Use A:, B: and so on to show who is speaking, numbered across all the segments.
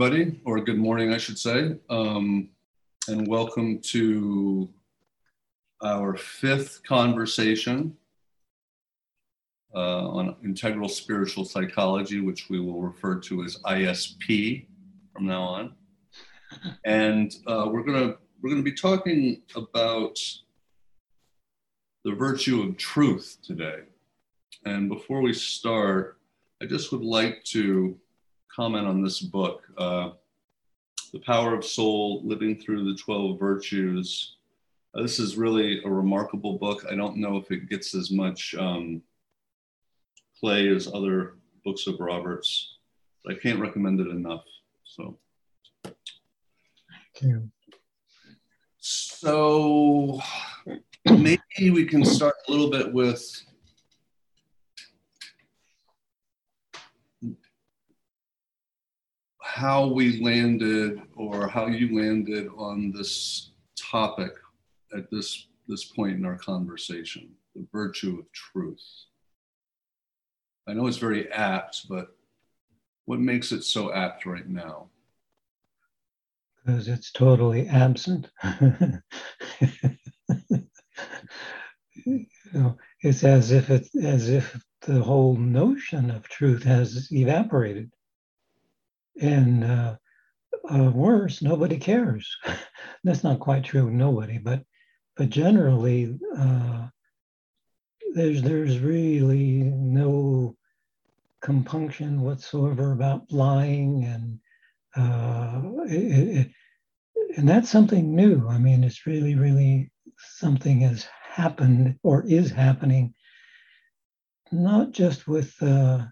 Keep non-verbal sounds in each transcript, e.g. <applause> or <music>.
A: Everybody, or good morning, I should say, um, and welcome to our fifth conversation uh, on integral spiritual psychology, which we will refer to as ISP from now on. And uh, we're gonna we're gonna be talking about the virtue of truth today. And before we start, I just would like to comment on this book, uh, The Power of Soul Living Through the 12 Virtues. Uh, this is really a remarkable book. I don't know if it gets as much um, play as other books of Roberts, but I can't recommend it enough. So, you. So, maybe we can start a little bit with how we landed or how you landed on this topic at this this point in our conversation the virtue of truth. I know it's very apt but what makes it so apt right now?
B: Because it's totally absent. <laughs> You know, it's as if it as if the whole notion of truth has evaporated and uh, uh, worse, nobody cares. <laughs> That's not quite true, nobody, but but generally, uh, there's there's really no compunction whatsoever about lying, and uh, it, it, and that's something new. I mean, it's really really something has happened or is happening, not just with uh,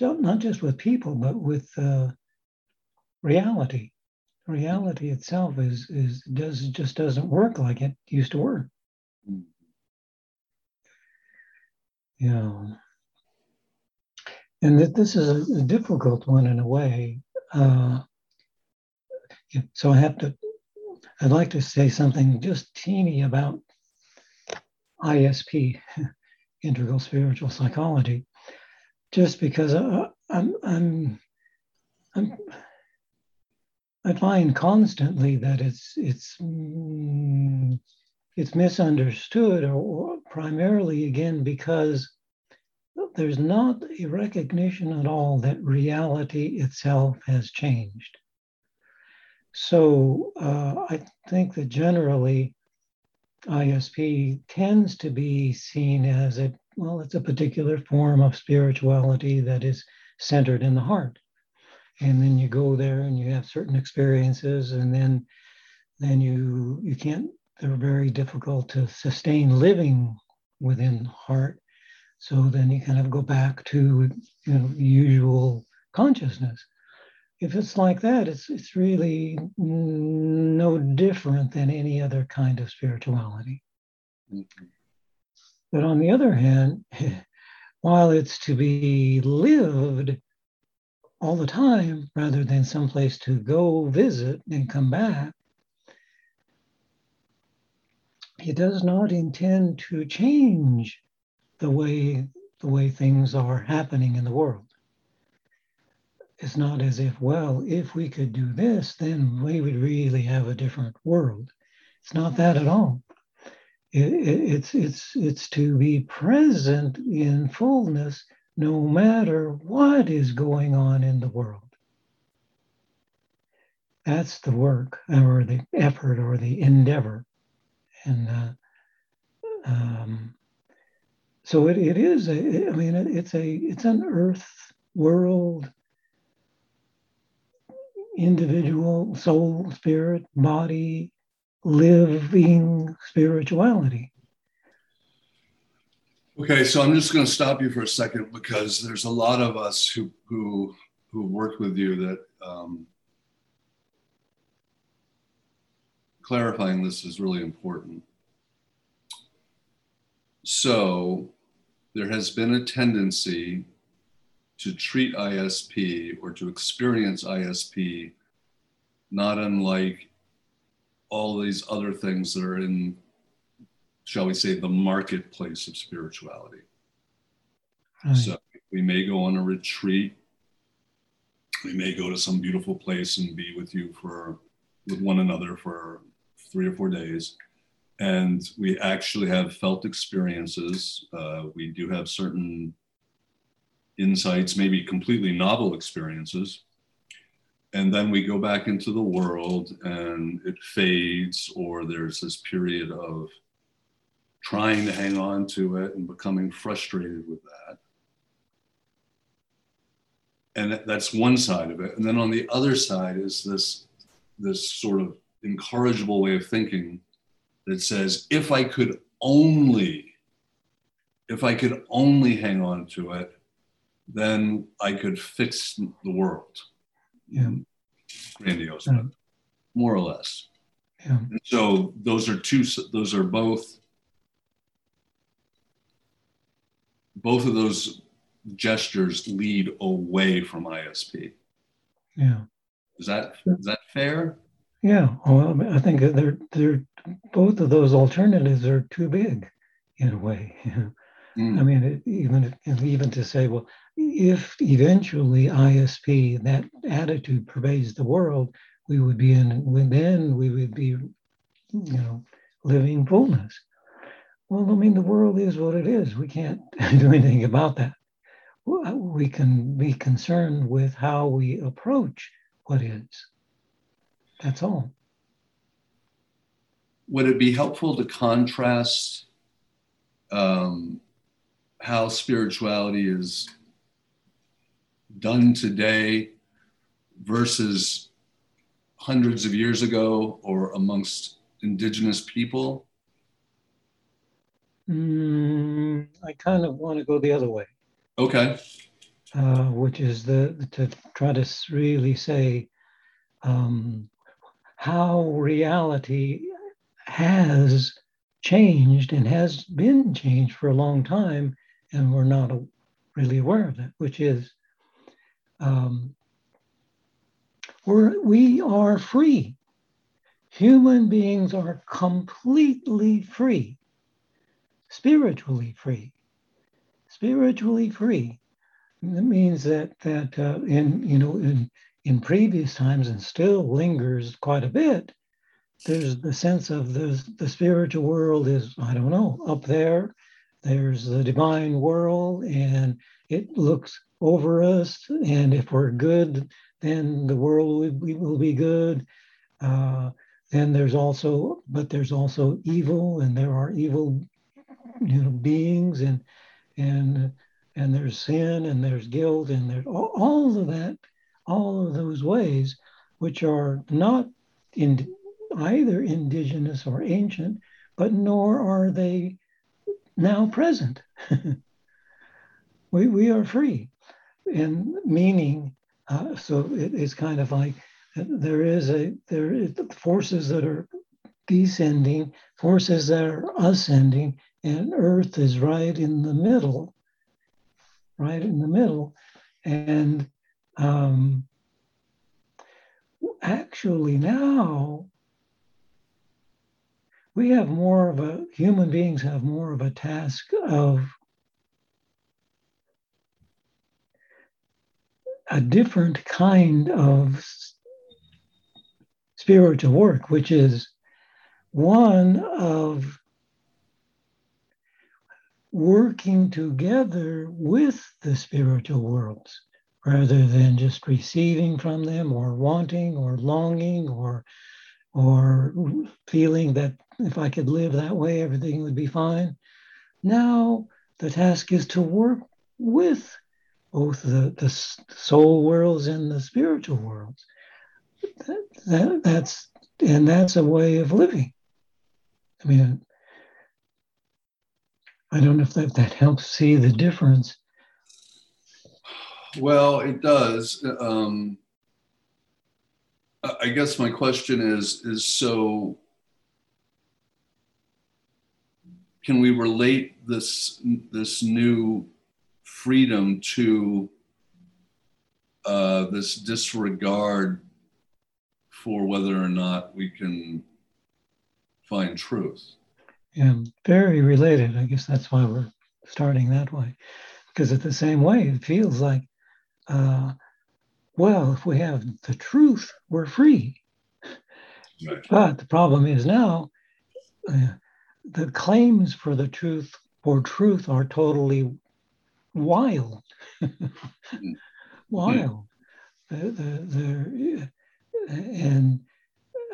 B: not just with people, but with uh, reality. Reality itself is is does just doesn't work like it used to work. You know, and that this is a, a, difficult one in a way. Uh, so I have to. I'd like to say something just teeny about ISP, <laughs> integral spiritual psychology, just because uh, I'm I'm I'm I find constantly that it's it's mm, it's misunderstood, or, or primarily again because there's not a recognition at all that reality itself has changed. So uh, I think that generally ISP tends to be seen as a well, it's a particular form of spirituality that is centered in the heart and then you go there and you have certain experiences and then then you you can't they're very difficult to sustain living within heart. So then you kind of go back to you know usual consciousness. If it's like that it's it's really no different than any other kind of spirituality. Mm-hmm. but on the other hand <laughs> while it's to be lived all the time rather than someplace to go visit and come back. He does not intend to change the way the way things are happening in the world. It's not as if, well, if we could do this, then we would really have a different world. It's not that at all. It, it, it's it's it's to be present in fullness no matter what is going on in the world. That's the work or the effort or the endeavor. And uh, um, so it, it is, a, I mean, it, it's a, it's an earth world individual soul, spirit, body, living spirituality.
A: Okay, so I'm just going to stop you for a second because there's a lot of us who who who worked with you that um, clarifying this is really important. So there has been a tendency to treat ISP or to experience ISP not unlike all these other things that are in, shall we say, the marketplace of spirituality. Right. So we may go on a retreat. We may go to some beautiful place and be with you for, with one another for three or four days. And we actually have felt experiences. Uh, we do have certain insights, maybe completely novel experiences and then we go back into the world and it fades or there's this period of trying to hang on to it and becoming frustrated with that and that's one side of it and then on the other side is this this sort of incorrigible way of thinking that says if i could only if i could only hang on to it then i could fix the world
B: yeah.
A: grandiose, but more or less.
B: Yeah.
A: And so those are two. Those are both. Both of those gestures lead away from ISP.
B: Yeah.
A: Is that is that fair?
B: Yeah. Well, I think they're they're both of those alternatives are too big, in a way. <laughs> Mm. I mean, even even to say, well, if eventually ISP, that attitude pervades the world, we would be in, then we would be, you know, living fullness. Well, I mean, the world is what it is. We can't <laughs> do anything about that. We can be concerned with how we approach what is. That's all.
A: Would it be helpful to contrast um, how spirituality is done today versus hundreds of years ago or amongst indigenous people?
B: Mm, I kind of want to go the other way.
A: Okay.
B: Uh, which is the to try to really say um, how reality has changed and has been changed for a long time, and we're not really aware of that, which is um, we're, we are free. Human beings are completely free, spiritually free, spiritually free. That means that that uh, in you know in in previous times and still lingers quite a bit. There's the sense of the the spiritual world is I don't know up there. There's the divine world, and it looks over us. And if we're good, then the world will be, will be good. Uh, then there's also, but there's also evil, and there are evil, you know, beings, and and and there's sin, and there's guilt, and there's all, all of that, all of those ways, which are not in either indigenous or ancient, but nor are they now present. <laughs> we, we are free and meaning. Uh, so it is kind of like there is a there is forces that are descending, forces that are ascending, and Earth is right in the middle, right in the middle, and um, actually now we have more of a human beings have more of a task of a different kind of spiritual work, which is one of working together with the spiritual worlds rather than just receiving from them or wanting or longing or or feeling that if I could live that way everything would be fine. Now the task is to work with both the, the soul worlds and the spiritual worlds. That, that, that's and that's a way of living. I mean, I don't know if that, that helps see the difference.
A: Well, it does. Um, I guess my question is is so can we relate this this new freedom to uh, this disregard for whether or not we can find truth.
B: Yeah, very related. I guess that's why we're starting that way. Because at the same way, it feels like, uh, well, if we have the truth, we're free. Right. But the problem is now, uh, the claims for the truth for truth are totally wild. Hmm. <laughs> wild. The, the, the, and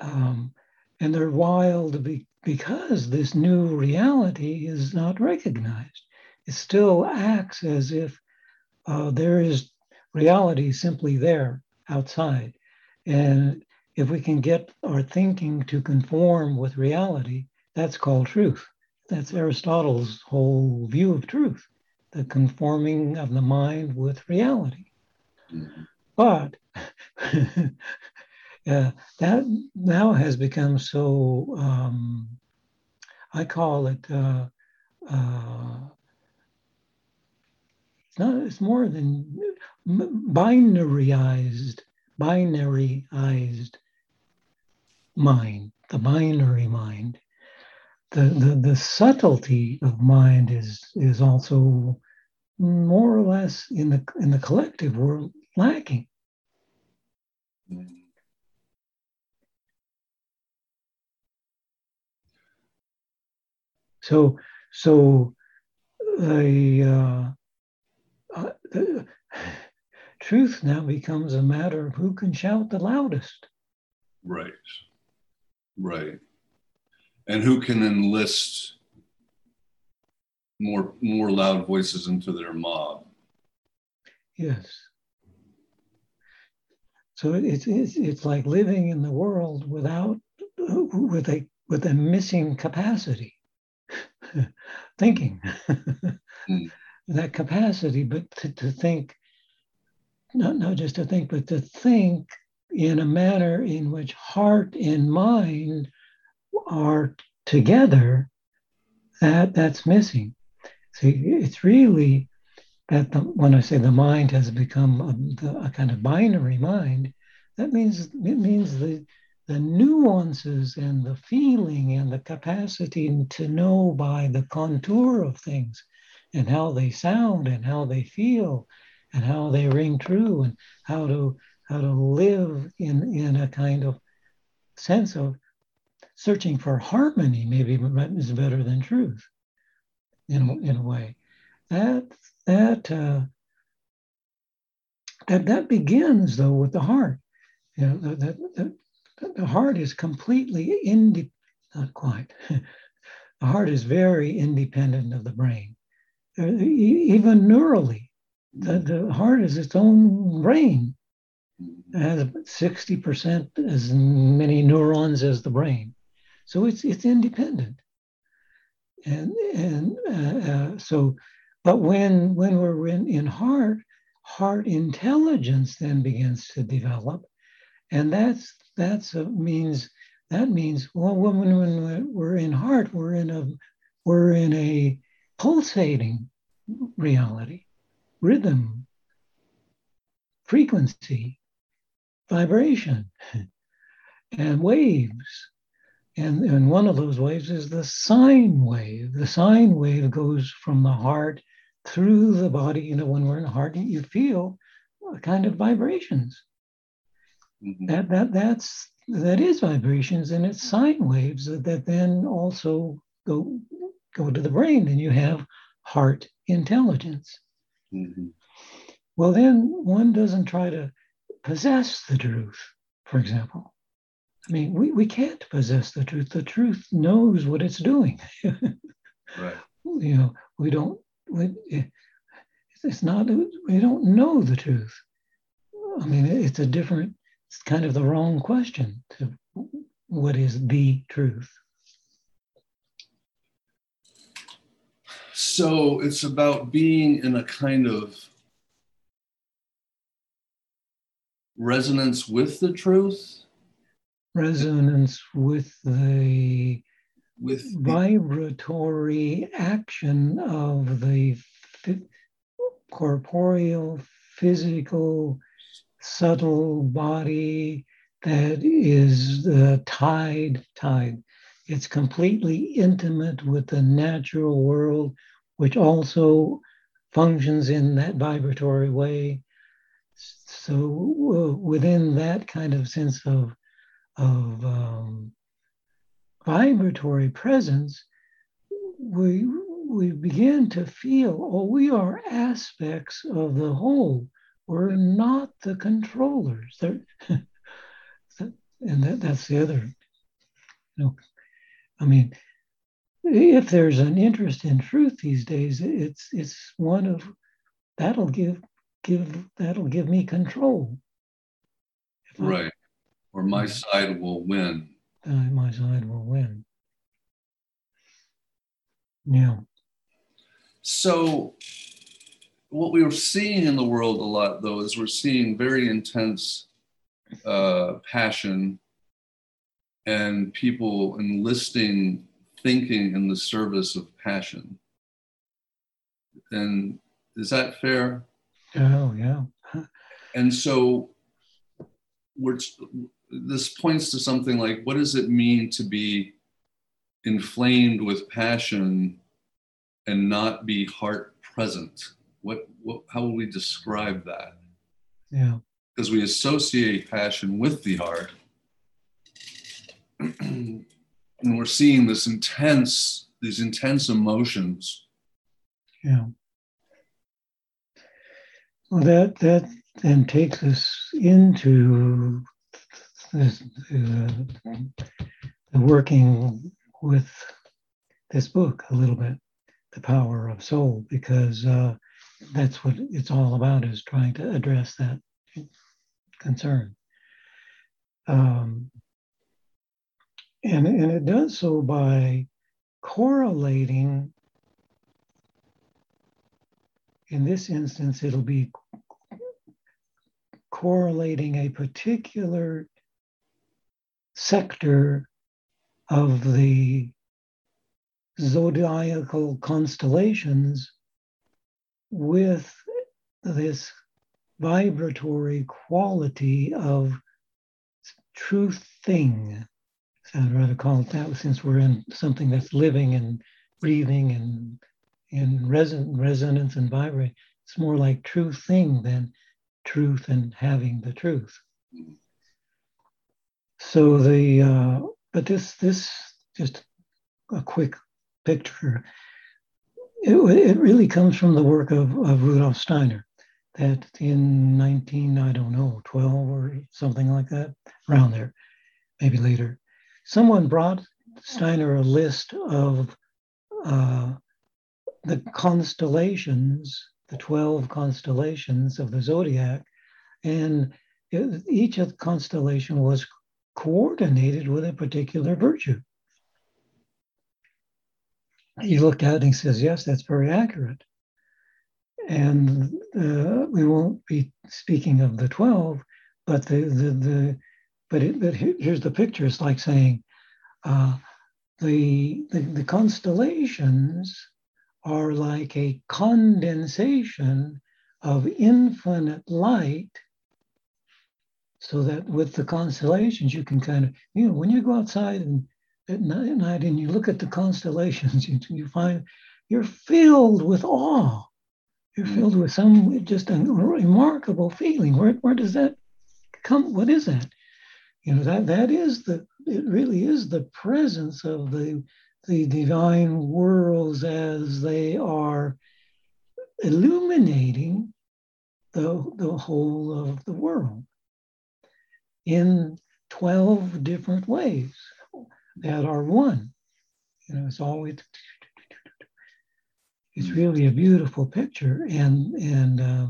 B: um, and they're wild be, because this new reality is not recognized. It still acts as if uh, there is reality simply there outside. And if we can get our thinking to conform with reality, that's called truth. That's Aristotle's whole view of truth, the conforming of the mind with reality. Mm-hmm. But <laughs> uh, that now has become so, um, I call it, uh, uh, it's, not, it's more than binaryized, binaryized mind, the binary mind. The, the, the subtlety of mind is, is also more or less in the, in the collective world lacking. So, so the, uh, uh, the truth now becomes a matter of who can shout the loudest.
A: Right, right, and who can enlist more more loud voices into their mob.
B: Yes. So it's, it's, it's like living in the world without, with a, with a missing capacity, <laughs> thinking. mm. <laughs> That capacity, but to, to think, not, not just to think, but to think in a manner in which heart and mind are together, that that's missing. See, it's really that the, when I say the mind has become a, the, a, kind of binary mind, that means it means the the nuances and the feeling and the capacity to know by the contour of things and how they sound and how they feel and how they ring true and how to how to live in in a kind of sense of searching for harmony maybe is better than truth in, in a way that that uh, that that begins though with the heart. You know, the, the, the heart is completely independent. Not quite. <laughs> the heart is very independent of the brain, uh, even neurally. The, the heart is its own brain. It has 60% as many neurons as the brain. So it's, it's independent. And, and uh, uh, so but when, when we're in, in heart, heart intelligence then begins to develop. And that's, that's a means, that means, well, when, when we're in heart, we're in a, we're in a pulsating reality, rhythm, frequency, vibration, and waves. And, and one of those waves is the sine wave. The sine wave goes from the heart through the body, you know, when we're in the heart, you feel kind of vibrations. Mm-hmm. That that that's that is vibrations and it's sine waves that, that then also go go to the brain and you have heart intelligence. Mm-hmm. Well, then one doesn't try to possess the truth, for example. I mean, we, we can't possess the truth. The truth knows what it's doing. <laughs> right. You know, we don't it's not, we don't know the truth. I mean, it's a different, it's kind of the wrong question to what is the truth.
A: So it's about being in a kind of resonance with the truth,
B: resonance with the
A: with the,
B: vibratory action of the phy- corporeal, physical, subtle body that is the tide, tide. It's completely intimate with the natural world, which also functions in that vibratory way. So uh, within that kind of sense of of um, vibratory presence, we we begin to feel, oh, we are aspects of the whole. We're not the controllers. <laughs> And that, that's the other. You know, I mean, if there's an interest in truth these days, it's it's one of that'll give give that'll give me control. If I-
A: right, or my side will win.
B: uh, my side will win. Yeah,
A: So, what we are seeing in the world a lot, though, is we're seeing very intense uh, passion and people enlisting thinking in the service of passion. And is that fair?
B: oh yeah,
A: And so, we're, this points to something like what does it mean to be inflamed with passion and not be heart present? What, what how will we describe that?
B: yeah,
A: Because we associate passion with the heart. <clears throat> and we're seeing this intense, these intense emotions.
B: yeah. Well, that that then takes us into this, uh, the working with this book a little bit, the power of soul, because uh, that's what it's all about is trying to address that concern. Um, and, and it does so by correlating, in this instance, it'll be correlating a particular sector of the zodiacal constellations with this vibratory quality of truth thing. So I'd rather call it that since we're in something that's living and breathing and in reson- resonance and vibrate. It's more like true thing than truth and having the truth. So the uh, but this this just a quick picture. It, it really comes from the work of, of Rudolf Steiner that in 19, I don't know, 12 or something like that, around there, maybe later, someone brought Steiner a list of uh, the constellations, the 12 constellations of the zodiac, and it, each constellation was coordinated with a particular virtue. He looked at it and he says, Yes, that's very accurate. And uh, we won't be speaking of the 12, but the, the, the but, it, but here's the picture. It's like saying uh, the, the, the constellations are like a condensation of infinite light so that with the constellations you can kind of you know when you go outside and at night, and you look at the constellations <laughs> you, you find you're filled with awe. You're mm. filled with some just a remarkable feeling. Where, where does that come what is that? You know that that is the it really is the presence of the the divine worlds as they are illuminating the, the whole of the world in 12 different ways that are one. You know, it's always it's really a beautiful picture, and and uh,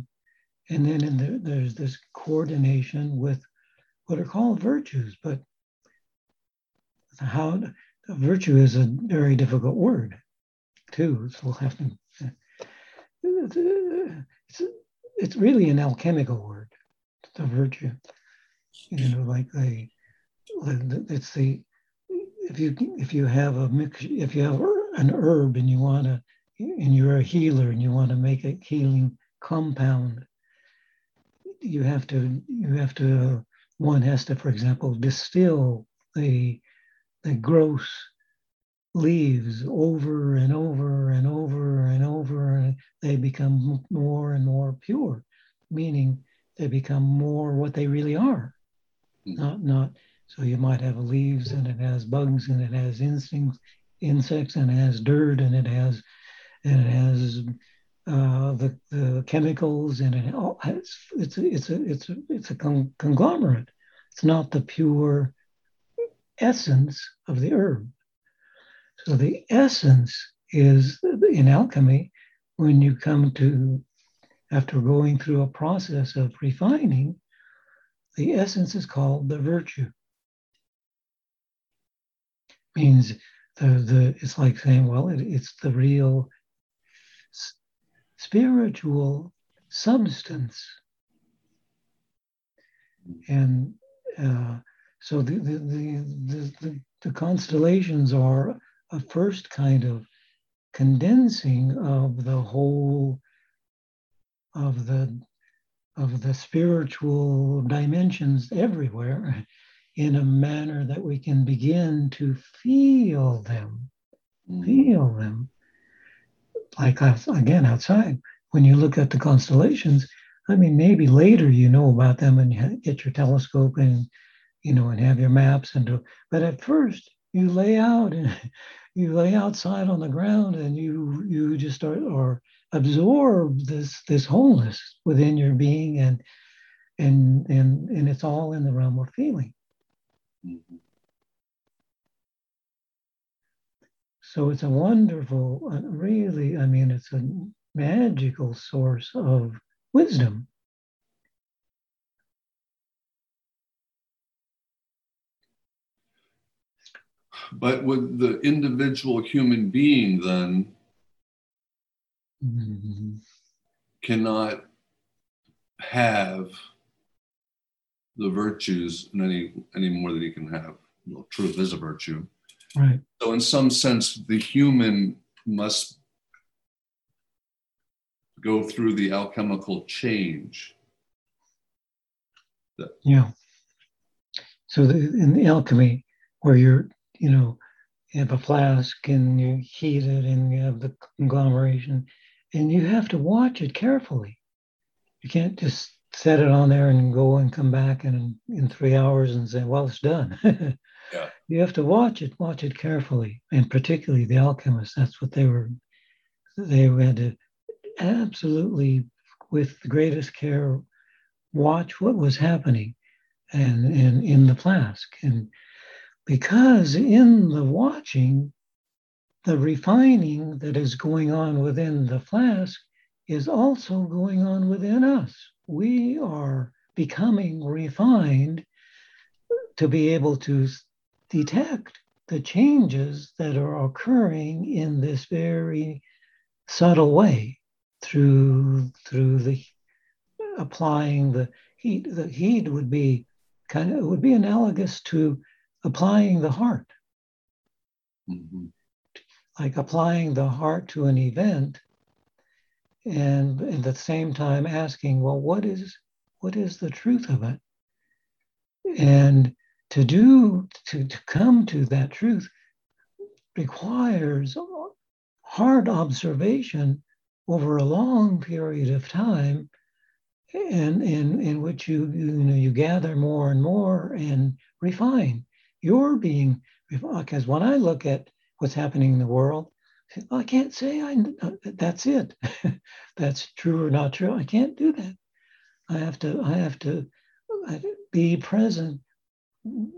B: and then in the, there's this coordination with what are called virtues, but how virtue is a very difficult word too, so we'll have to it's, it's really an alchemical word, the virtue. You know, like the, it's the, if you if you have a mix, if you have an herb and you want to, and you're a healer and you want to make a healing compound, you have to you have to one has to, for example, distill the the gross leaves over and over and over and over, and they become more and more pure, meaning they become more what they really are. Mm-hmm. Not not so you might have leaves and it has bugs and it has instincts, insects and it has dirt and it has and it has uh, the, the chemicals and it all has, it's a, it's a it's a it's a con- conglomerate. It's not the pure essence of the herb. So the essence is in alchemy when you come to after going through a process of refining, the essence is called the virtue. Means the the it's like saying, well, it, it's the real spiritual substance. And uh, so the, the, the, the, the constellations are a first kind of condensing of the whole of the of the spiritual dimensions everywhere <laughs> in a manner that we can begin to feel them mm. feel them like again outside when you look at the constellations i mean maybe later you know about them and you get your telescope and you know and have your maps and do but at first you lay out and <laughs> you lay outside on the ground and you you just start or absorb this this wholeness within your being and and and and it's all in the realm of feeling mm-hmm. So it's a wonderful, uh, really, I mean, it's a magical source of wisdom.
A: But with the individual human being, then, mm-hmm. cannot have the virtues in any any more than he can have. Well, truth is a virtue.
B: Right.
A: So, in some sense, the human must go through the alchemical change.
B: Yeah. So, the, in the alchemy, where you're, you know, you have a flask and you heat it and you have the conglomeration, and you have to watch it carefully. You can't just set it on there and go and come back and in three hours and say, well, it's done. <laughs>
A: Yeah.
B: You have to watch it, watch it carefully, and particularly the alchemists. That's what they were. They had to absolutely, with the greatest care, watch what was happening, and and in the flask, and because in the watching, the refining that is going on within the flask is also going on within us. We are becoming refined to be able to detect the changes that are occurring in this very subtle way through through the applying the heat the heat would be kind of would be analogous to applying the heart mm-hmm. like applying the heart to an event and at the same time asking well what is what is the truth of it? And to do to, to come to that truth requires hard observation over a long period of time and in, in which you, you know you gather more and more and refine. You're being because when i look at what's happening in the world i can't say i that's it <laughs> that's true or not true i can't do that i have to i have to be present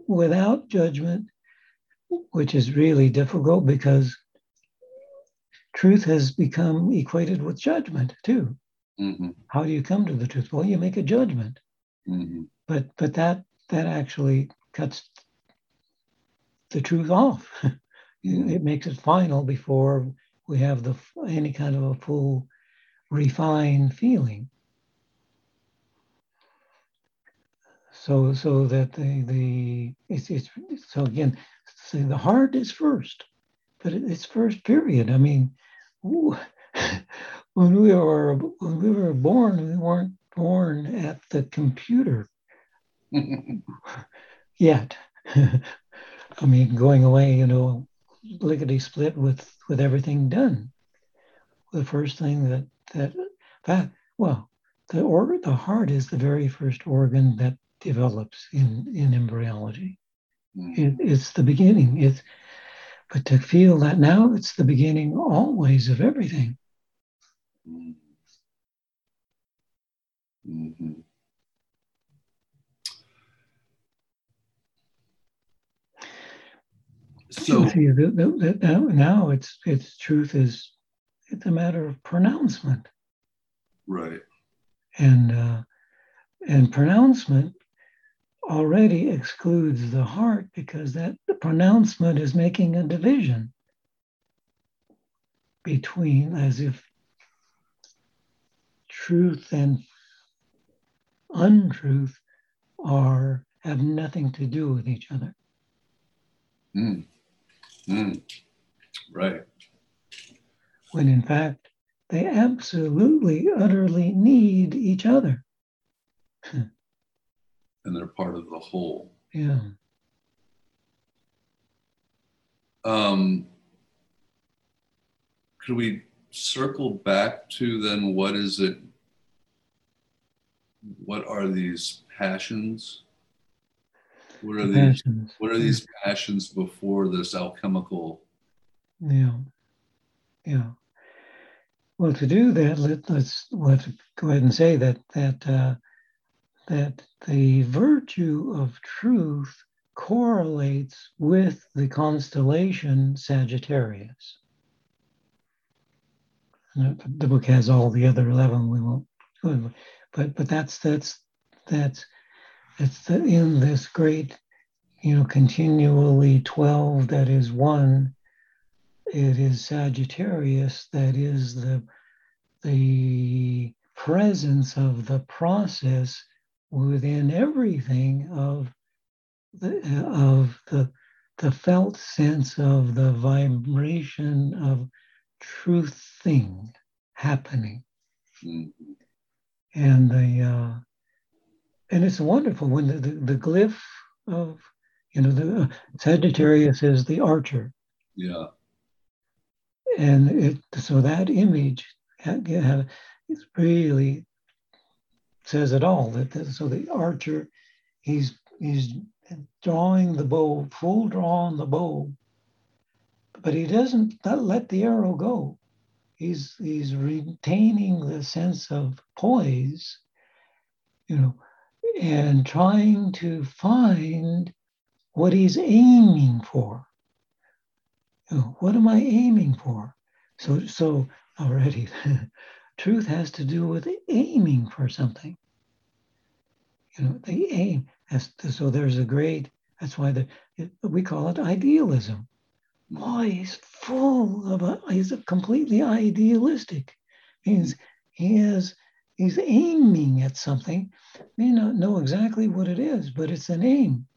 B: without judgment, which is really difficult because truth has become equated with judgment too. Mm-hmm. How do you come to the truth? Well, you make a judgment, mm-hmm. but but that that actually cuts the truth off. <laughs> It makes it final before we have the any kind of a full refined feeling. So, so that the the it's it's so again, say the heart is first, but it's first period. I mean, ooh, <laughs> when we were when we were born, we weren't born at the computer <laughs> yet. <laughs> I mean, going away, you know, lickety split with with everything done. The first thing that that that well, the organ, the heart is the very first organ that develops in in embryology. Mm. It, it's the beginning. It's but to feel that now it's the beginning always of everything. Mm. Mm-hmm. So See, the, the, now it's it's truth is it's a matter of pronouncement,
A: right?
B: And uh, and pronouncement already excludes the heart because that the pronouncement is making a division between as if truth and untruth are have nothing to do with each other.
A: Mm. Mm. Right.
B: When in fact, they absolutely, utterly need each other. <laughs>
A: and they're part of the whole.
B: Yeah.
A: Um, could we circle back to then what is it? What are these passions? What are these? Passions. What are these passions before this alchemical?
B: Yeah, yeah. Well, to do that, let, us let's go ahead and say that that uh, that the virtue of truth correlates with the constellation Sagittarius. The book has all the other eleven. We won't, but but that's that's that's it's the, in this great, you know, continually 12 that is one. It is Sagittarius that is the, the presence of the process within everything of the, of the, the felt sense of the vibration of truth thing happening. Mm-hmm. And the, uh, and it's wonderful when the, the, the glyph of you know the uh, Sagittarius is the archer.
A: Yeah.
B: And it so that image it really says it all. That, that so the archer, he's he's drawing the bow, full draw on the bow, but he doesn't let the arrow go. He's he's retaining the sense of poise, you know, and trying to find what he's aiming for. What am I aiming for? So, so already, <laughs> truth has to do with aiming for something. You know, the aim has to, so there's a great. That's why the we call it idealism. Boy, he's full of a, he's completely idealistic. Means he has He's aiming at something, may not know exactly what it is, but it's an aim.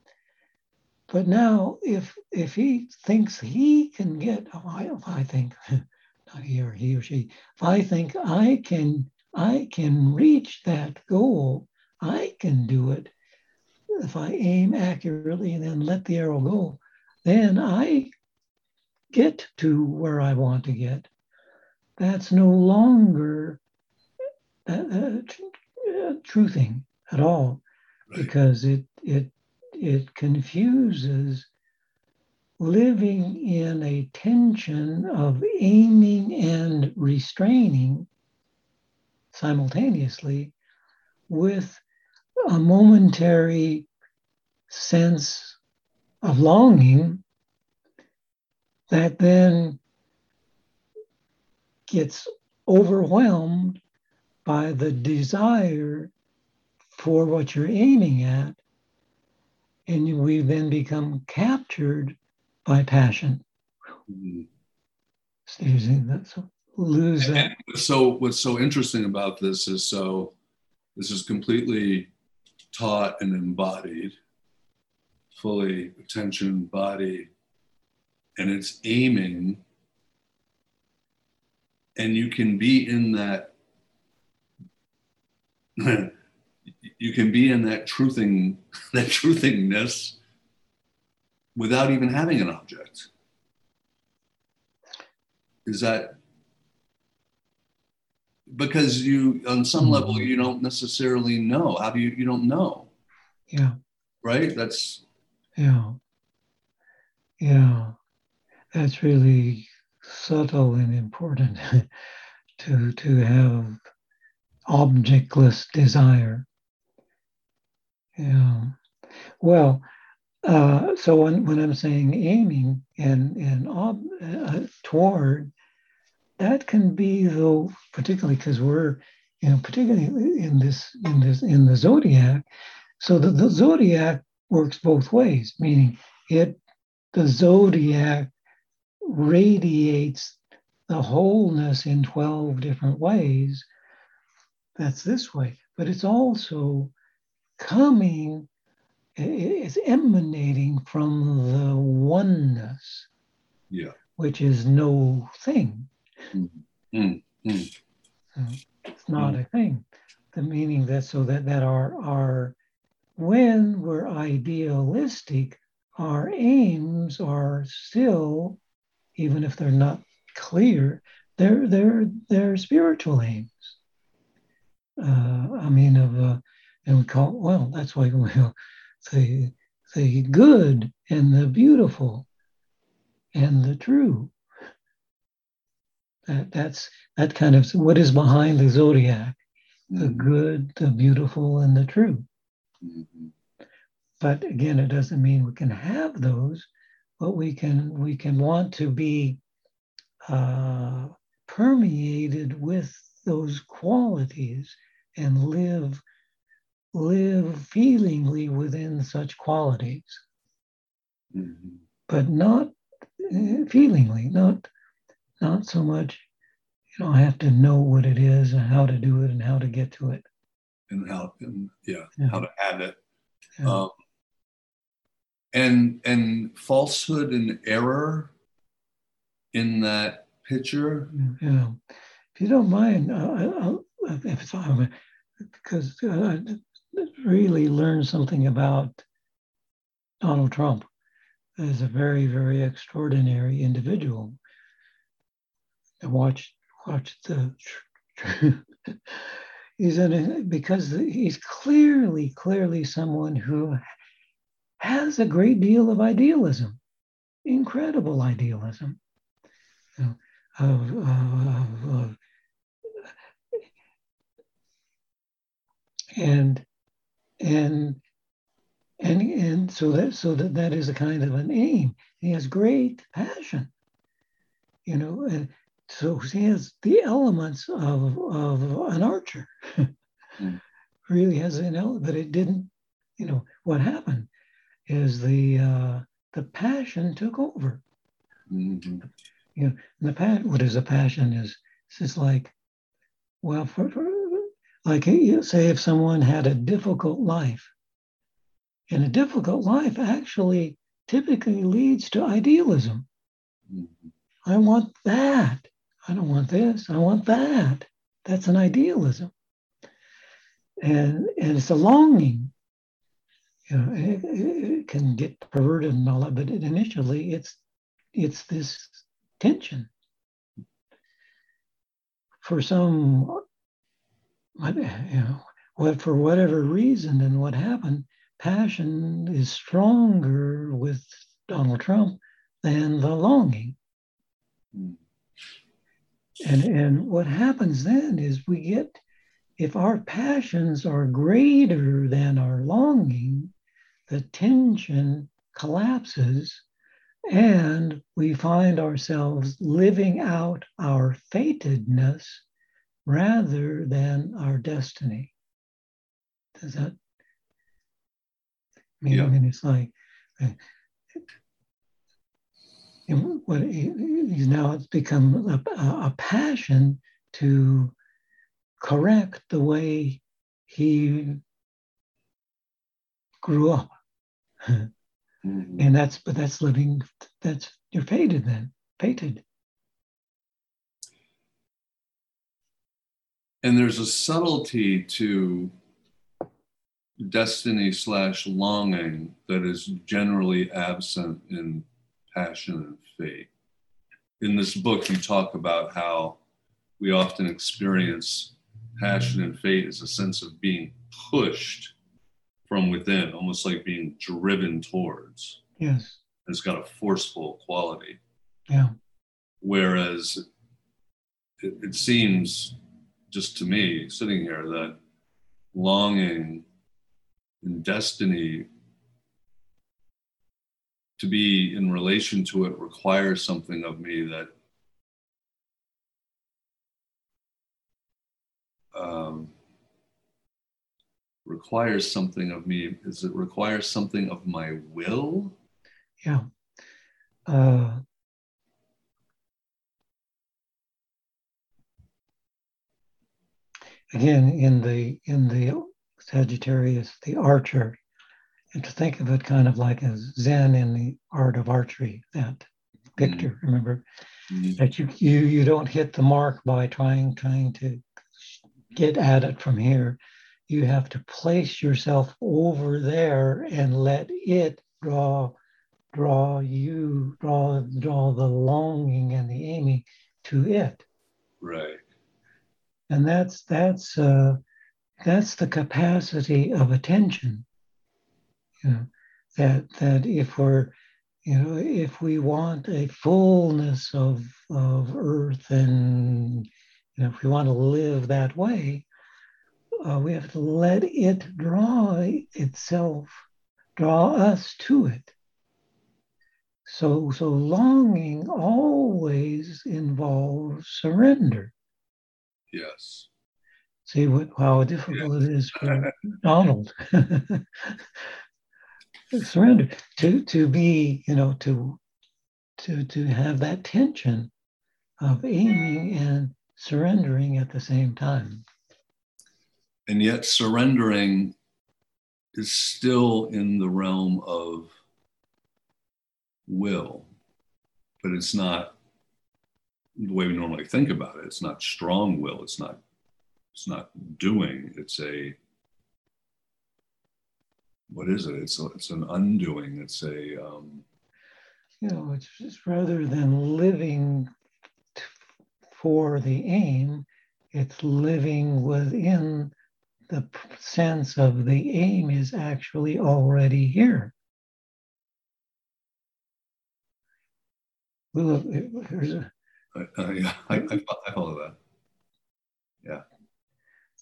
B: But now, if if he thinks he can get, oh, I, if I think, <laughs> not he or he or she, if I think I can I can reach that goal, I can do it. If I aim accurately and then let the arrow go, then I get to where I want to get. That's no longer uh, uh, truthing at all right. because it it it confuses living in a tension of aiming and restraining simultaneously with a momentary sense of longing that then gets overwhelmed by the desire for what you're aiming at. And we then become captured by passion. Mm-hmm. So, lose that.
A: And so what's so interesting about this is so this is completely taught and embodied, fully attention, body, and it's aiming. And you can be in that, <laughs> you can be in that truthing, <laughs> that truthingness without even having an object. Is that because you on some level
B: Mhm.
A: you don't necessarily know how do you you don't know
B: Yeah,
A: right that's
B: yeah, yeah. That's really subtle and important <laughs> to to have objectless desire. Yeah. Well, uh, so when, when I'm saying aiming and and ob, uh, toward, that can be though, particularly because we're, you know, particularly in this in this in the zodiac. So the, the zodiac works both ways, meaning it the zodiac radiates the wholeness in 12 different ways. That's this way, but it's also coming, it's emanating from the oneness,
A: yeah
B: which is no thing.
A: Mm, mm, mm.
B: It's not a thing. The meaning that so that that our our when we're idealistic, our aims are still, even if they're not clear, they're they're they're spiritual aims. Uh, I mean, of uh, and we call well, that's why we <laughs> the the good and the beautiful and the true. That that's that kind of what is behind the zodiac the
A: Mhm,
B: good, the beautiful, and the true.
A: mhm.
B: But again, it doesn't mean we can have those, but we can we can want to be uh, permeated with those qualities and live live feelingly within such qualities,
A: Mhm.
B: but not uh, feelingly, not not so much. You know, I have to know what it is and how to do it and how to get to it.
A: and how and yeah,
B: Yeah.
A: how to have it
B: Yeah.
A: um, and and falsehood and error in that picture
B: Yeah. If you don't mind, uh, I- I'll, if it's because uh, I really learned something about Donald Trump as a very, very extraordinary individual. I watched watched the. <laughs> he's in a, because he's clearly, clearly someone who has a great deal of idealism, incredible idealism. You know, of, of, of, and and and and so that so that that is a kind of an aim. He has great passion, you know, and so he has the elements of of an archer.
A: Mm. <laughs>
B: really has an element, but it didn't. You know what happened is the uh, the passion took over.
A: Mhm.
B: you know, and the passion, what is a passion is, it's just like, well, for, for like you say, if someone had a difficult life, and a difficult life actually typically leads to idealism.
A: Mhm.
B: I want that. I don't want this. I want that. That's an idealism. And, and it's a longing. You know, it, it- it can get perverted and all that, but initially it's it's this tension. For some, what- you know, what for whatever reason and what happened, passion is stronger with Donald Trump than the longing.
A: Mm.
B: And, and what happens then is we get, if our passions are greater than our longing, the tension collapses and we find ourselves living out our fatedness rather than our destiny. Does that mean?
A: Yeah.
B: I mean, it's like, and what he's now it's become a, a passion to correct the way he grew up. <laughs> Mm-hmm. And that's but that's living that's you're fated then, fated.
A: And there's a subtlety to destiny slash longing that is generally absent in passion and fate. In this book, you talk about how we often experience passion and fate as a sense of being pushed from within, almost like being driven towards.
B: Yes.
A: It's got a forceful quality.
B: Yeah.
A: Whereas it, it seems, just to me, sitting here, that longing and destiny to be in relation to it requires something of me that um, requires something of me. Is it requires something of my will?
B: Yeah. Uh, again in the in the sagittarius the archer and to think of it kind of like a zen in the art of archery that victor mm-hmm. remember mm-hmm. that you, you you don't hit the mark by trying trying to get at it from here you have to place yourself over there and let it draw draw you draw draw the longing and the aiming to it
A: right
B: and that's that's uh that's the capacity of attention you know that that if we're you know if we want a fullness of of earth and you know if we want to live that way uh, we have to let it draw itself, draw us to it. So, so longing always involves surrender.
A: Yes.
B: See what how difficult it is for Donald. <laughs> surrender to to be, you know, to to to have that tension of aiming and surrendering at the same time
A: and yet surrendering is still in the realm of will, but it's not the way we normally think about it. It's not strong will. It's not. It's not doing. It's a. What is it? It's a, it's an undoing. It's a. Um,
B: you know, it's just rather than living t- for the aim, it's living within the sense of the aim is actually already here. Well, here's a.
A: Uh, yeah, I, I, follow that. Yeah.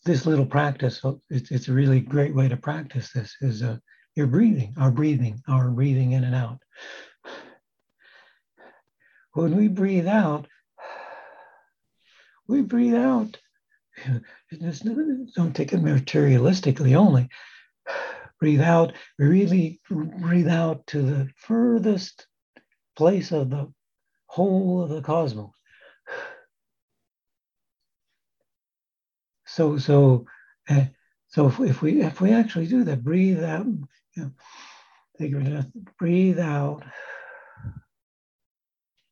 B: This little practice, it's, it's a really great way to practice this, is uh, your breathing, our breathing, our breathing in and out. When we breathe out, we breathe out don't take it materialistically only. Breathe out, really breathe out to the furthest place of the whole of the cosmos. So, so, uh, so if, if we if we actually do that, breathe out, you know, take breath, breathe out.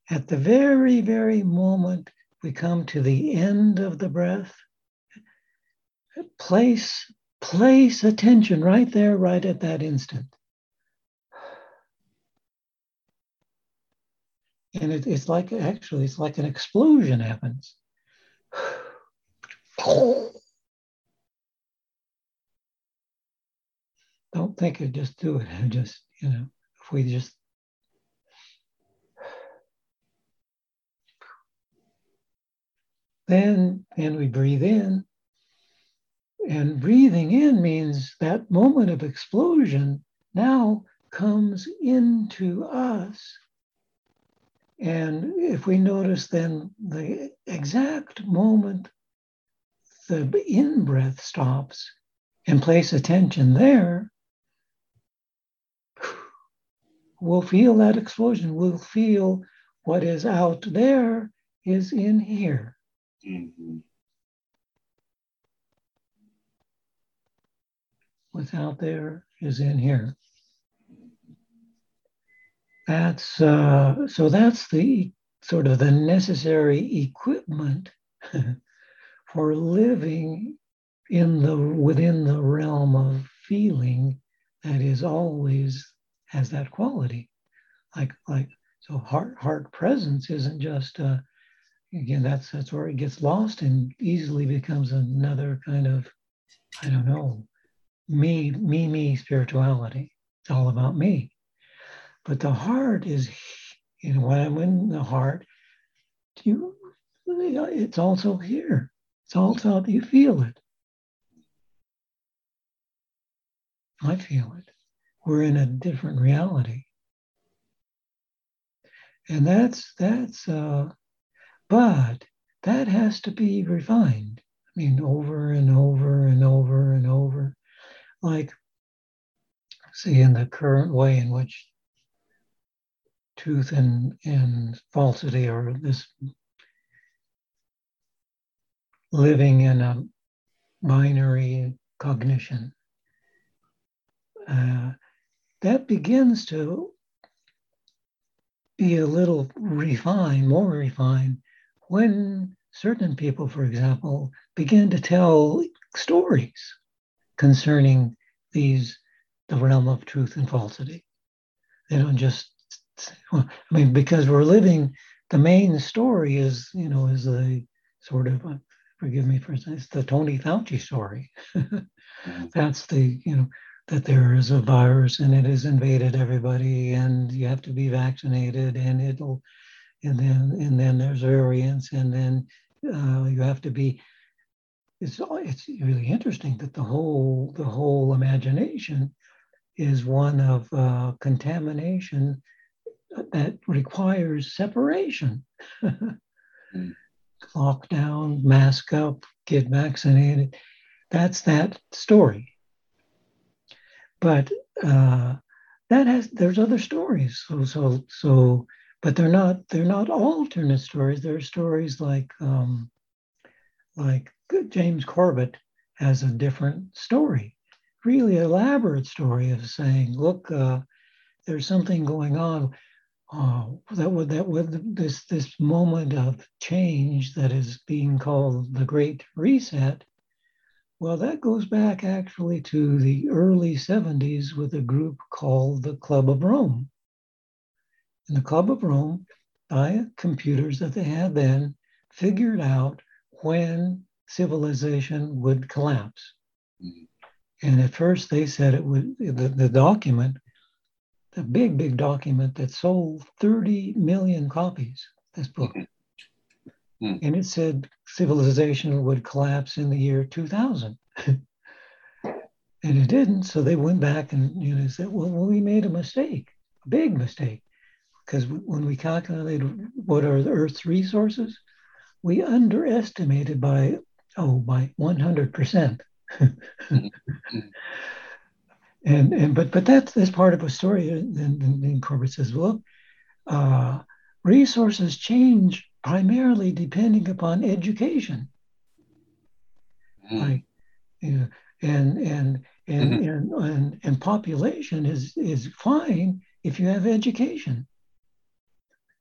B: At the very, very moment we come to the end of the breath, place place attention right there right at that instant and it, it's like actually it's like an explosion happens <laughs> don't think it just do it <laughs> just you know if we just then and we breathe in and breathing in means that moment of explosion now comes into us. And if we notice then the exact moment the in breath stops and place attention there, we'll feel that explosion. We'll feel what is out there is in here. Mm-hmm. What's out there is in here. That's uh, so. That's the sort of the necessary equipment <laughs> for living in the within the realm of feeling that is always has that quality. Like like so heart heart presence isn't just uh, again that's that's where it gets lost and easily becomes another kind of i don't know me me me spirituality. It's all about me. But the heart is you know when i'm in the heart you it's also here it's also you feel it I feel it. We're in a different reality. And that's, that's, uh, but that has to be refined. I mean, over and over and over and over. Like, see, in the current way in which truth and, and falsity are this living in a binary cognition uh, that begins to be a little refined, more refined, when certain people, for example, begin to tell stories concerning these, the realm of truth and falsity. They don't just, well, I mean, because we're living, the main story is, you know, is the sort of, uh, forgive me for it's the Tony Fauci story. Mm-hmm. <laughs> That's the, you know, that there is a virus and it has invaded everybody and you have to be vaccinated and it'll and then and then there's variants and then uh, you have to be it's it's really interesting that the whole the whole imagination is one of uh, contamination that requires separation <laughs> mm. Lockdown mask up get vaccinated that's that story but uh, that has there's other stories. So so so, but they're not they're not alternate stories. They're stories like um, like James Corbett has a different story, really elaborate story of saying, look, uh, there's something going on. Uh, that would that would this this moment of change that is being called the Great Reset well, that goes back actually to the early 70s with a group called the Club of Rome. And the Club of Rome, by computers that they had then, figured out when civilization would collapse. Mm-hmm. And at first they said it would, the, the document, the big, big document that sold 30 million copies, this book. Mm-hmm. Hmm. And it said civilization would collapse in the year 2000. <laughs> and it didn't. So they went back and you know said, well, well we made a mistake, a big mistake. Because when we calculated what are the Earth's resources, we underestimated by, oh, by 100%. <laughs> and and but but that's that's part of a story. And then Corbett says, well, uh, resources change primarily depending upon education. Mm. Like, you know, and and and, mm-hmm. and and and population is is fine if you have education.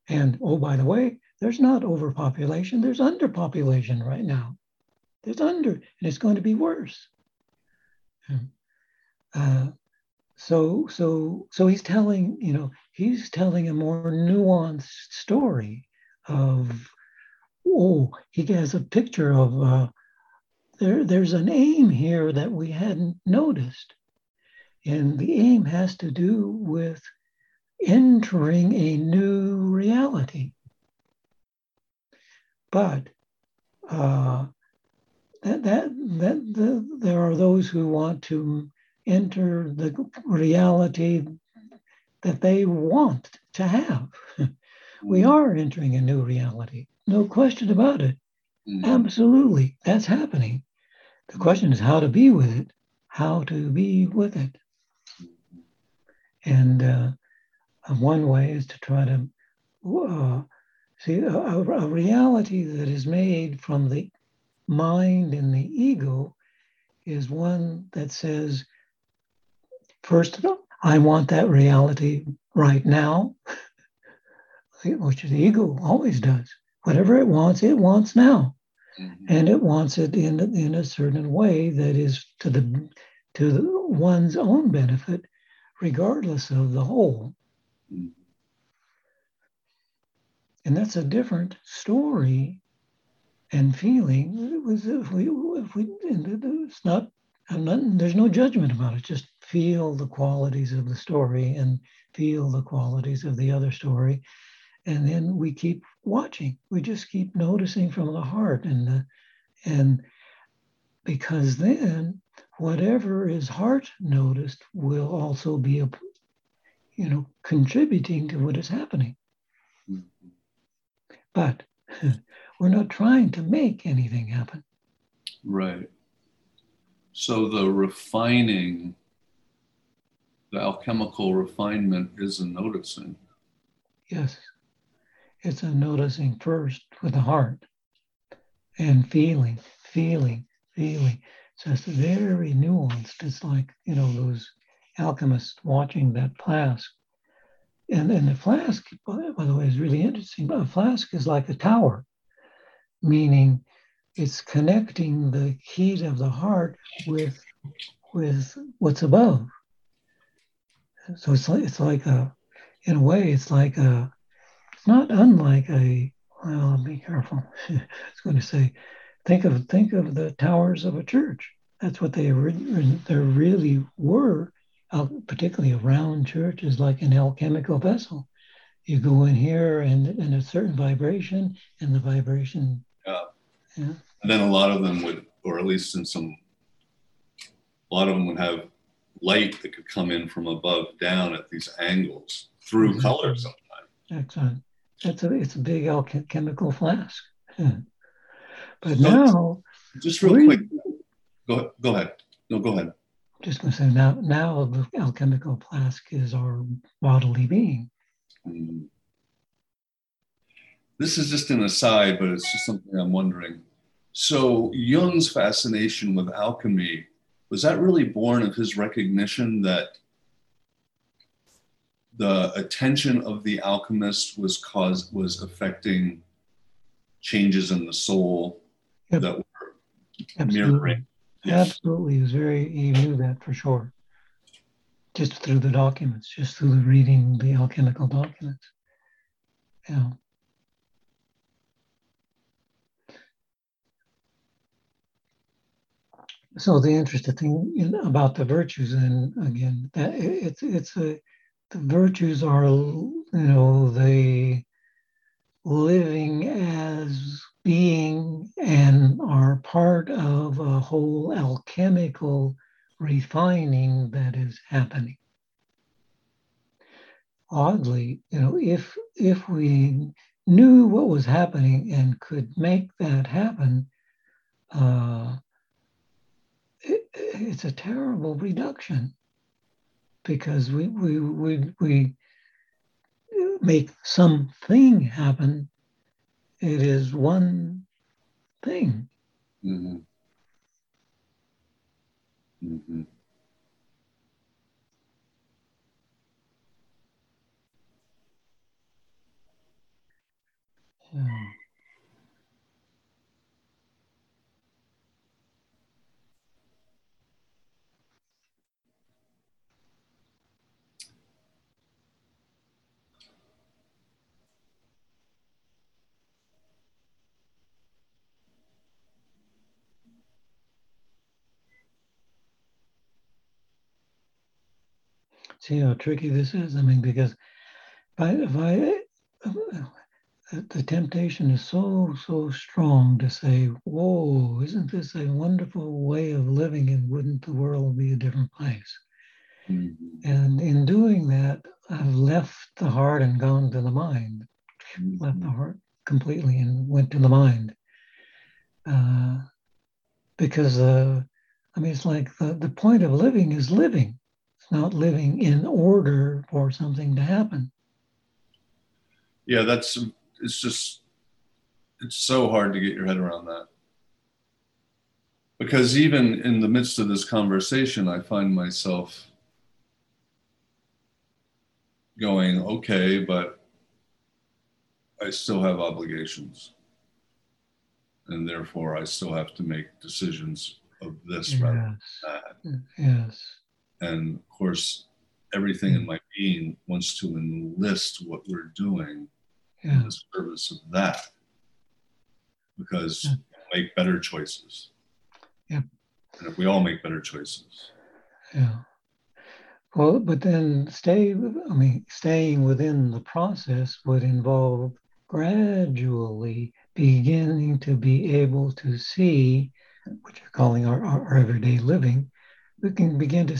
B: And oh, by the way, there's not overpopulation. There's underpopulation right now. There's under, and it's going to be worse. Uh, so so so he's telling you know he's telling a more nuanced story of oh he has a picture of uh, there there's an aim here that we hadn't noticed. And the aim has to do with entering a new reality. But uh, that, that, that the, there are those who want to enter the reality that they want to have we mm-hmm. are entering a new reality. No question about it. Mm-hmm. Absolutely. That's happening. The question is how to be with it, how to be with it. And uh, one way is to try to uh, see, a, a reality that is made from the mind and the ego is one that says, first, of all, I want that reality right now, <laughs> which the ego always does. Whatever it wants, it wants now. Mm-hmm. And it wants it in, in a certain way that is to the to the, one's own benefit, regardless of the whole. Mm-hmm. And that's a different story and feeling. It was if we if we it's not, not there's no judgment about it. Just feel the qualities of the story and feel the qualities of the other story, and then we keep watching. We just keep noticing from the heart and the, and because then whatever is heart noticed will also be a you know contributing to what is happening. Mm-hmm. But <laughs> we're not trying to make anything happen.
A: Right. So the refining, the alchemical refinement is a noticing.
B: Yes. It's a noticing first with the heart and feeling, feeling, feeling. So it's very nuanced. It's like, you know, those alchemists watching that flask. And, and the flask, by the way, is really interesting. But a flask is like a tower meaning it's connecting the heat of the heart with with what's above. So it's like it's like a in a way it's like a it's not unlike a well be careful. <laughs> I was going to say think of think of the towers of a church. That's what they there really were, particularly around churches like an alchemical vessel. You go in here and, and a certain vibration, and the vibration
A: yeah. yeah. And then a lot of them would, or at least in some, a lot of them would have light that could come in from above down at these angles through mm-hmm. color sometimes.
B: Excellent. It's a it's a big alchemical flask. Yeah. <laughs> But so now,
A: just real quick, go go ahead. No, go ahead.
B: Just going to say now, now the alchemical flask is our bodily being. Mm
A: this is just an aside, but it's just something I'm wondering. So Jung's fascination with alchemy was that really born of his recognition that the attention of the alchemist was caused was affecting changes in the soul yep. that were
B: Absolutely. mirroring. Yes. Absolutely, he was very he knew that for sure. Just through the documents, just through the reading the alchemical documents. Yeah. So the interesting thing in, about the virtues, and again, that it's it's a the virtues are you know the living as being and are part of a whole alchemical refining that is happening. Oddly, you know, if if we knew what was happening and could make that happen, uh, it, it's a terrible reduction because we, we, we, we make something happen. It is one thing. Mm-hmm. Mm-hmm. Yeah. See how tricky this is? I mean, because if I, if I, the temptation is so, so strong to say, whoa, isn't this a wonderful way of living and wouldn't the world be a different place? Mm-hmm. And in doing that, I've left the heart and gone to the mind, mm-hmm. left the heart completely and went to the mind. Uh, because, uh, I mean, it's like the, the point of living is living not living in order for something to happen.
A: Yeah, that's it's just it's so hard to get your head around that. Because even in the midst of this conversation, I find myself going, okay, but I still have obligations. And therefore, I still have to make decisions of this
B: yes.
A: rather than
B: that. Yes.
A: And of course, everything in my being wants to enlist what we're doing
B: yeah.
A: in the service of that because yeah. we make better choices.
B: Yeah.
A: And if we all make better choices.
B: Yeah. Well, but then stay, I mean, staying within the process would involve gradually beginning to be able to see what you're calling our, our everyday living. We can begin to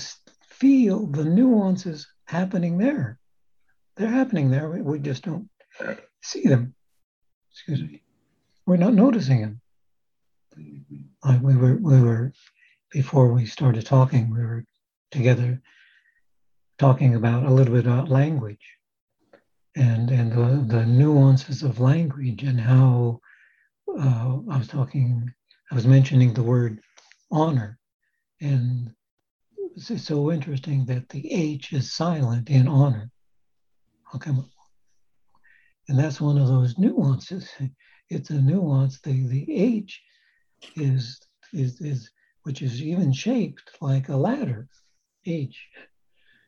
B: feel the nuances happening there. They're happening there. We, just don't see them. Excuse me. We're not noticing them. Like we were, we were before we started talking. We were together talking about a little bit about language and and the, the nuances of language and how uh, I was talking. I was mentioning the word honor, and it's so interesting that the H is silent in honor. Okay, and that's one of those nuances. <laughs> It's a nuance. The the H is is is which is even shaped like a ladder. H.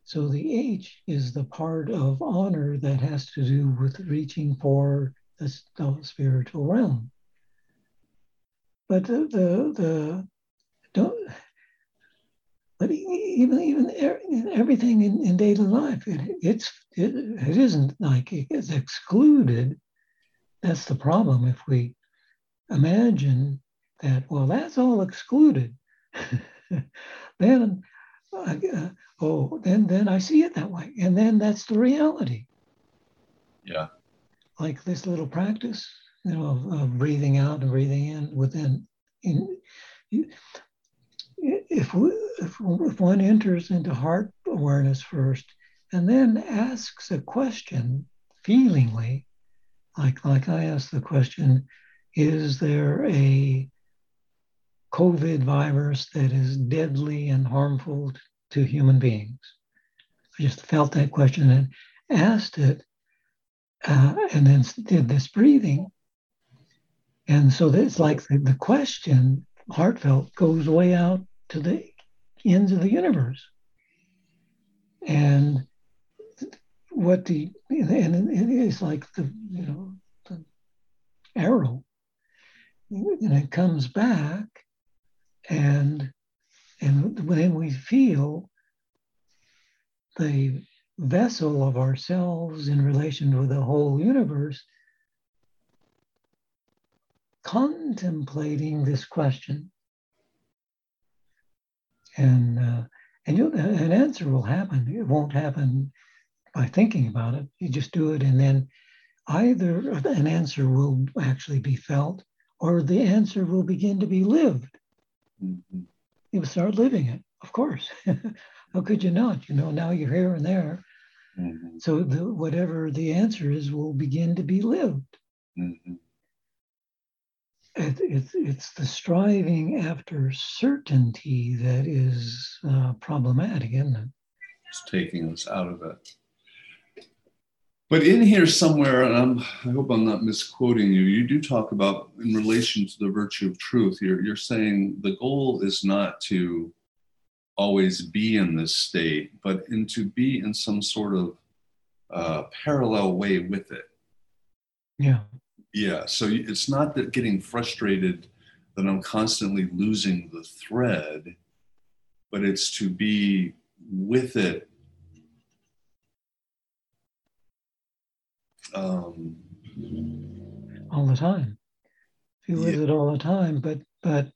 B: So the H is the part of honor that has to do with reaching for the, spiritual realm. But the the, but even even everything in, in daily life, it, it's it, it isn't like it's excluded. That's the problem. If we imagine that, well, that's all excluded, <laughs> then uh, oh, then then I see it that way, and then that's the reality.
A: Yeah.
B: Like this little practice, you know, of, of breathing out and breathing in within. In, if, we, if, if one enters into heart awareness first and then asks a question feelingly, like, like I asked the question, is there a COVID virus that is deadly and harmful to human beings? I just felt that question and asked it, uh, and then did this breathing. And so it's like the, the question, heartfelt, goes way out to the ends of the universe. And what the and it is like the you know the arrow, and it comes back, and and then we feel the vessel of ourselves in relation to the whole universe contemplating this question and uh, and you an answer will happen. It won't happen by thinking about it. You just do it, and then either an answer will actually be felt, or the answer will begin to be lived. Mm-hmm. You will start living it, of course. <laughs> How could you not? You know, now you're here and there. Mm-hmm. So the, whatever the answer is will begin to be lived. Mm-hmm it, it's, it's the striving after certainty that is uh, problematic, isn't it?
A: It's taking us out of it. But in here somewhere, and I'm, I hope I'm not misquoting you, you do talk about in relation to the virtue of truth. You're, you're saying the goal is not to always be in this state, but in to be in some sort of uh, parallel way with it.
B: Yeah.
A: Yeah. So it's not that getting frustrated that I'm constantly losing the thread, but it's to be with it. Um,
B: all the time. Be with yeah. it all the time, but but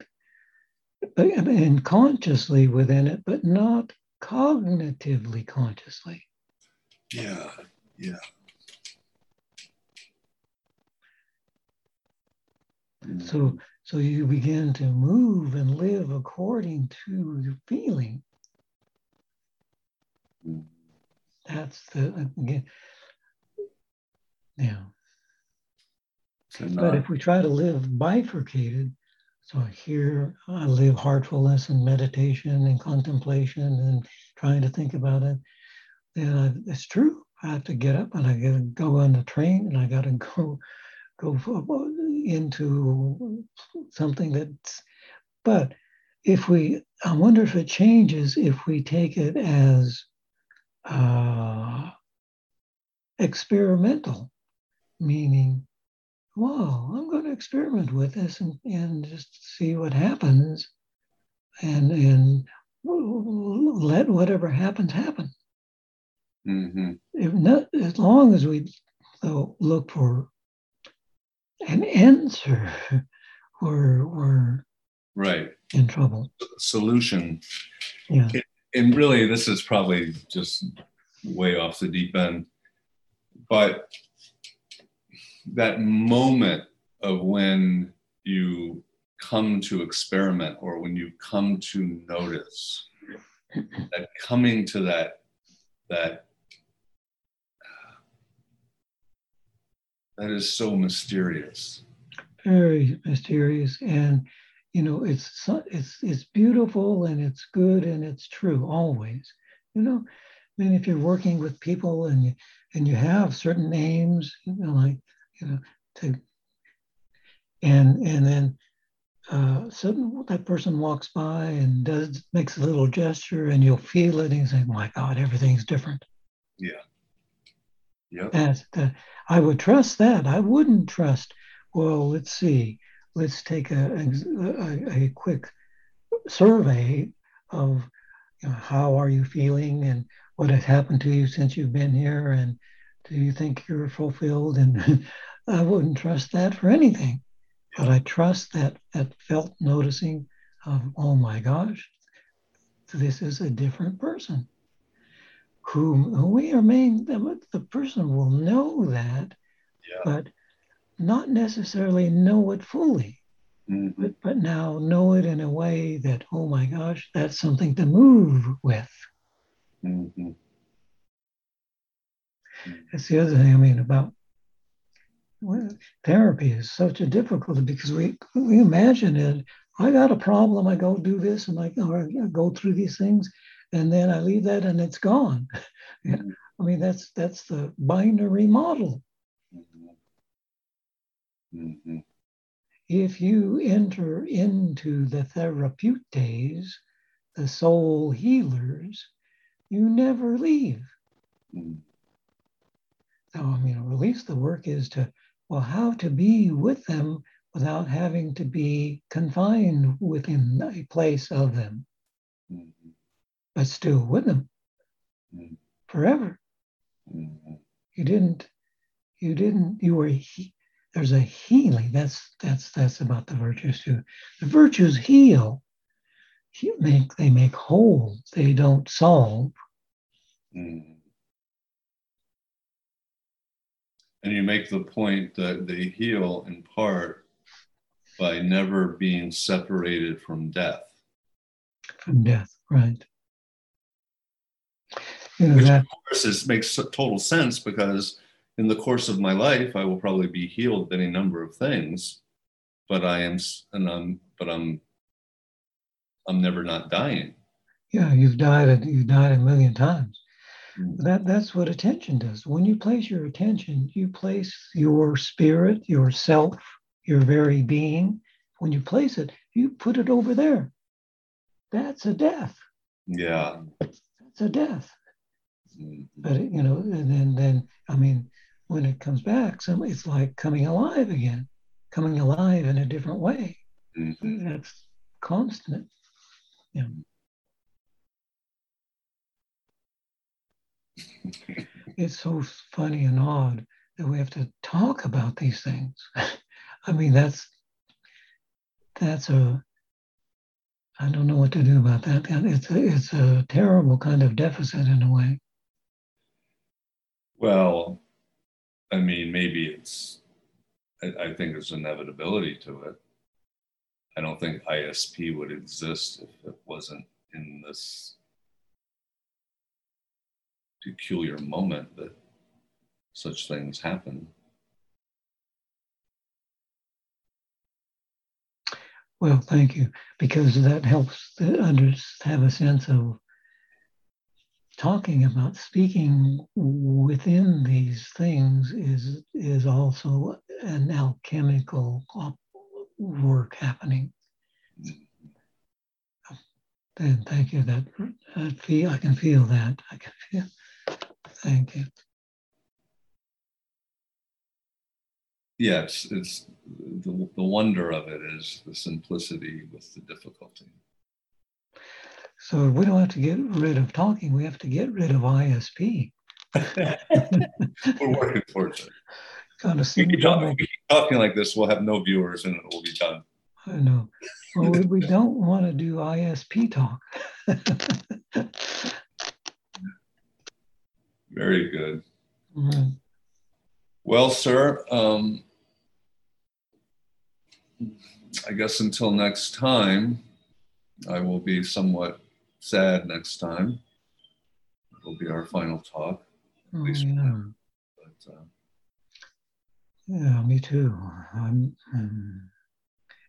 B: but and consciously within it, but not cognitively consciously.
A: Yeah, yeah. Mm.
B: So, so you begin to move and live according to your feeling. Mm. That's the again. Yeah. but if we try to live bifurcated, so here I live heartfulness and meditation and contemplation and trying to think about it, then I, it's true. I have to get up and I got to go on the train and I got to <laughs> go go <laughs> into something that's. But if we, I wonder if it changes if we take it as uh, experimental, meaning wow, I'm going to experiment with this and, and just see what happens and, and let whatever happens happen. Mm-hmm. If not, as long as we though, look for an answer, we're, we're
A: right
B: in trouble.
A: Solution.
B: Yeah.
A: And really, this is probably just way off the deep end, but that moment of when you come to experiment or when you come to notice that coming to that that that is so mysterious
B: very mysterious and you know it's it's it's beautiful and it's good and it's true always you know i mean if you're working with people and you and you have certain names you know like you know, to and and then uh, suddenly that person walks by and does makes a little gesture, and you'll feel it, and you say, "My God, everything's different."
A: Yeah. Yeah.
B: That uh, I would trust that. I wouldn't trust. Well, let's see. Let's take a a, a quick survey of you know, how are you feeling and what has happened to you since you've been here, and do you think you're fulfilled? And <laughs> I wouldn't trust that for anything. But I trust that that felt noticing of, oh my gosh, this is a different person. Who we remain, the, the person will know that, yeah. but not necessarily know it fully. Mm-hmm. But, but now know it in a way that, oh my gosh, that's something to move with. Mm-hmm. That's the other thing I mean about well, therapy is such a difficulty because we we imagine it. I got a problem. I go do this and I, I go through these things, and then I leave that and it's gone. <laughs> Mm-hmm. I mean that's that's the binary model. Mm-hmm. If you enter into the therapeutes, the soul healers, you never leave. Mm-hmm. So, I mean, at least the work is to, well, how to be with them without having to be confined within a place of them, mm-hmm. But still with them mm-hmm. forever. Mm-hmm. You didn't, you didn't, you were, he, there's a healing. That's, that's, that's about the virtues too. The virtues heal. Make, they make whole. They don't solve. Mm-hmm.
A: And you make the point that they heal in part by never being separated from death.
B: From death, right.
A: Which,
B: that,
A: of course, is, makes total sense because in the course of my life, I will probably be healed of any number of things, but I am, and I'm, but I'm, I'm never not dying.
B: Yeah, you've died. You've died a million times. Mm. That that's what attention does. When you place your attention, you place your spirit, yourself, your very being. When you place it, you put it over there. That's a death.
A: Yeah.
B: That's a death. But you know, and then then I mean, when it comes back, some it's like coming alive again, coming alive in a different way. Mm-hmm. That's constant. Yeah. <laughs> it's so funny and odd that we have to talk about these things. <laughs> I mean, that's that's a I don't know what to do about that. It's a, it's a terrible kind of deficit in a way.
A: Well, I mean, maybe it's, I, I think there's inevitability to it. I don't think ISP would exist if it wasn't in this peculiar moment that such things happen.
B: Well, thank you, because that helps the others have a sense of talking about speaking within these things is is also an alchemical work happening. And thank you. That I feel I can feel that. I can feel. Thank you.
A: Yes, it's the, the wonder of it is the simplicity with the difficulty.
B: So we don't have to get rid of talking. We have to get rid of ISP. <laughs>
A: We're working towards it.
B: Kind of
A: we keep, talking, we keep talking like this, we'll have no viewers and it will be done.
B: I know. Well, we, we don't want to do ISP talk. <laughs>
A: Very good. Mm-hmm. Well, sir, um, I guess until next time, I will be somewhat sad next time. It'll be our final talk.
B: At least oh, yeah. But, uh, yeah, me too. I'm, um,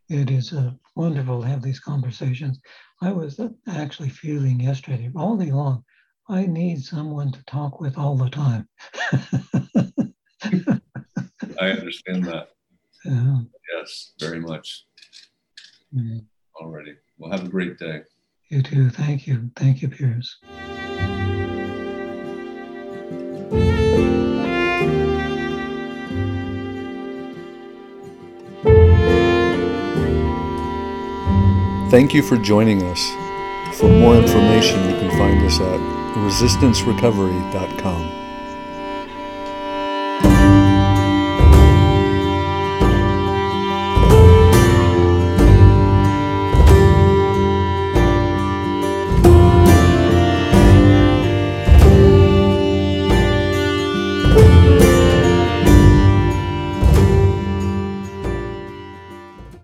B: it is uh, wonderful to have these conversations. I was actually feeling yesterday, all day long, I need someone to talk with all the time. <laughs>
A: I understand that. Yeah. Yes, very much. Mm-hmm. Already. Well, have a great day.
B: You too. Thank you. Thank you, Piers.
C: Thank you for joining us. For more information, you can find us at resistancerecovery.com.